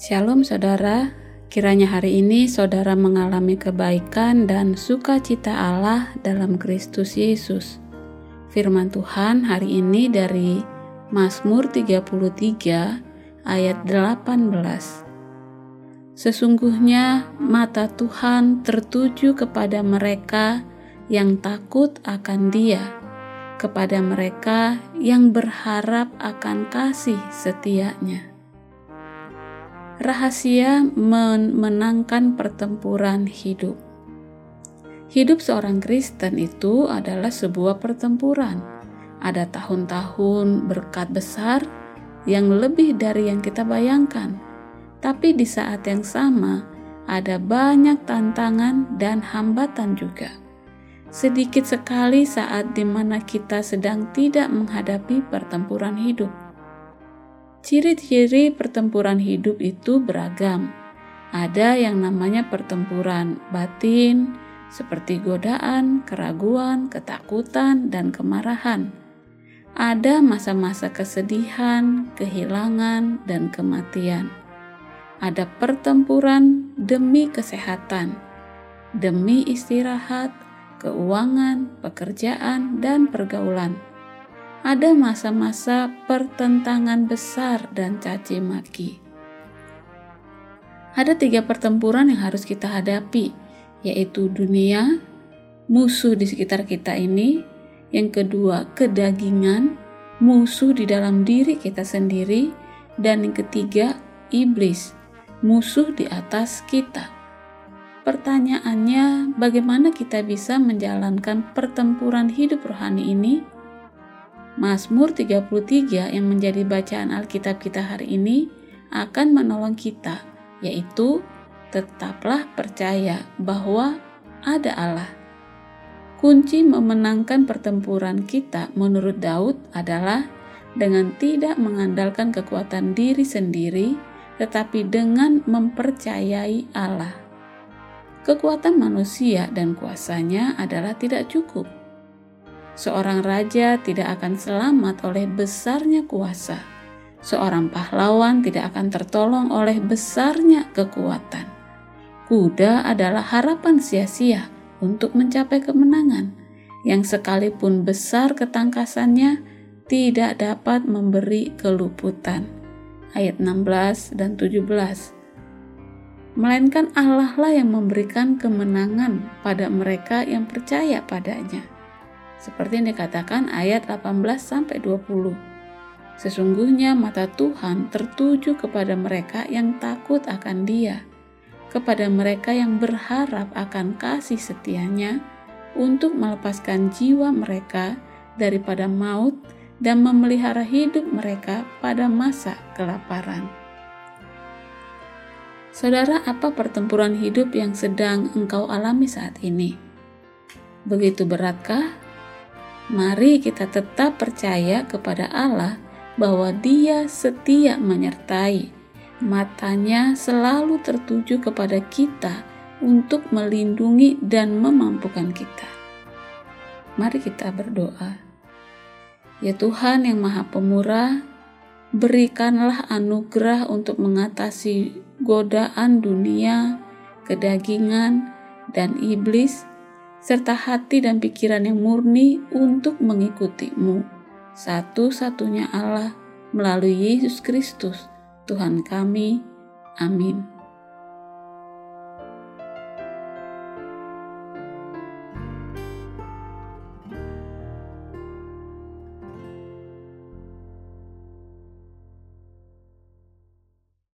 Shalom saudara, kiranya hari ini saudara mengalami kebaikan dan sukacita Allah dalam Kristus Yesus. Firman Tuhan hari ini dari Mazmur 33 ayat 18. Sesungguhnya mata Tuhan tertuju kepada mereka yang takut akan Dia, kepada mereka yang berharap akan kasih setianya rahasia memenangkan pertempuran hidup. Hidup seorang Kristen itu adalah sebuah pertempuran. Ada tahun-tahun berkat besar yang lebih dari yang kita bayangkan, tapi di saat yang sama ada banyak tantangan dan hambatan juga. Sedikit sekali saat di mana kita sedang tidak menghadapi pertempuran hidup Ciri-ciri pertempuran hidup itu beragam. Ada yang namanya pertempuran batin, seperti godaan, keraguan, ketakutan, dan kemarahan. Ada masa-masa kesedihan, kehilangan, dan kematian. Ada pertempuran demi kesehatan, demi istirahat, keuangan, pekerjaan, dan pergaulan ada masa-masa pertentangan besar dan caci maki. Ada tiga pertempuran yang harus kita hadapi, yaitu dunia, musuh di sekitar kita ini, yang kedua kedagingan, musuh di dalam diri kita sendiri, dan yang ketiga iblis, musuh di atas kita. Pertanyaannya, bagaimana kita bisa menjalankan pertempuran hidup rohani ini? Mazmur 33 yang menjadi bacaan Alkitab kita hari ini akan menolong kita, yaitu tetaplah percaya bahwa ada Allah. Kunci memenangkan pertempuran kita menurut Daud adalah dengan tidak mengandalkan kekuatan diri sendiri, tetapi dengan mempercayai Allah. Kekuatan manusia dan kuasanya adalah tidak cukup Seorang raja tidak akan selamat oleh besarnya kuasa. Seorang pahlawan tidak akan tertolong oleh besarnya kekuatan. Kuda adalah harapan sia-sia untuk mencapai kemenangan, yang sekalipun besar ketangkasannya tidak dapat memberi keluputan. Ayat 16 dan 17 melainkan Allah lah yang memberikan kemenangan pada mereka yang percaya padanya seperti yang dikatakan ayat 18 sampai 20. Sesungguhnya mata Tuhan tertuju kepada mereka yang takut akan Dia, kepada mereka yang berharap akan kasih setianya untuk melepaskan jiwa mereka daripada maut dan memelihara hidup mereka pada masa kelaparan. Saudara, apa pertempuran hidup yang sedang engkau alami saat ini? Begitu beratkah mari kita tetap percaya kepada Allah bahwa Dia setia menyertai. Matanya selalu tertuju kepada kita untuk melindungi dan memampukan kita. Mari kita berdoa. Ya Tuhan yang Maha Pemurah, berikanlah anugerah untuk mengatasi godaan dunia, kedagingan, dan iblis serta hati dan pikiran yang murni untuk mengikutimu. Satu-satunya Allah melalui Yesus Kristus, Tuhan kami. Amin.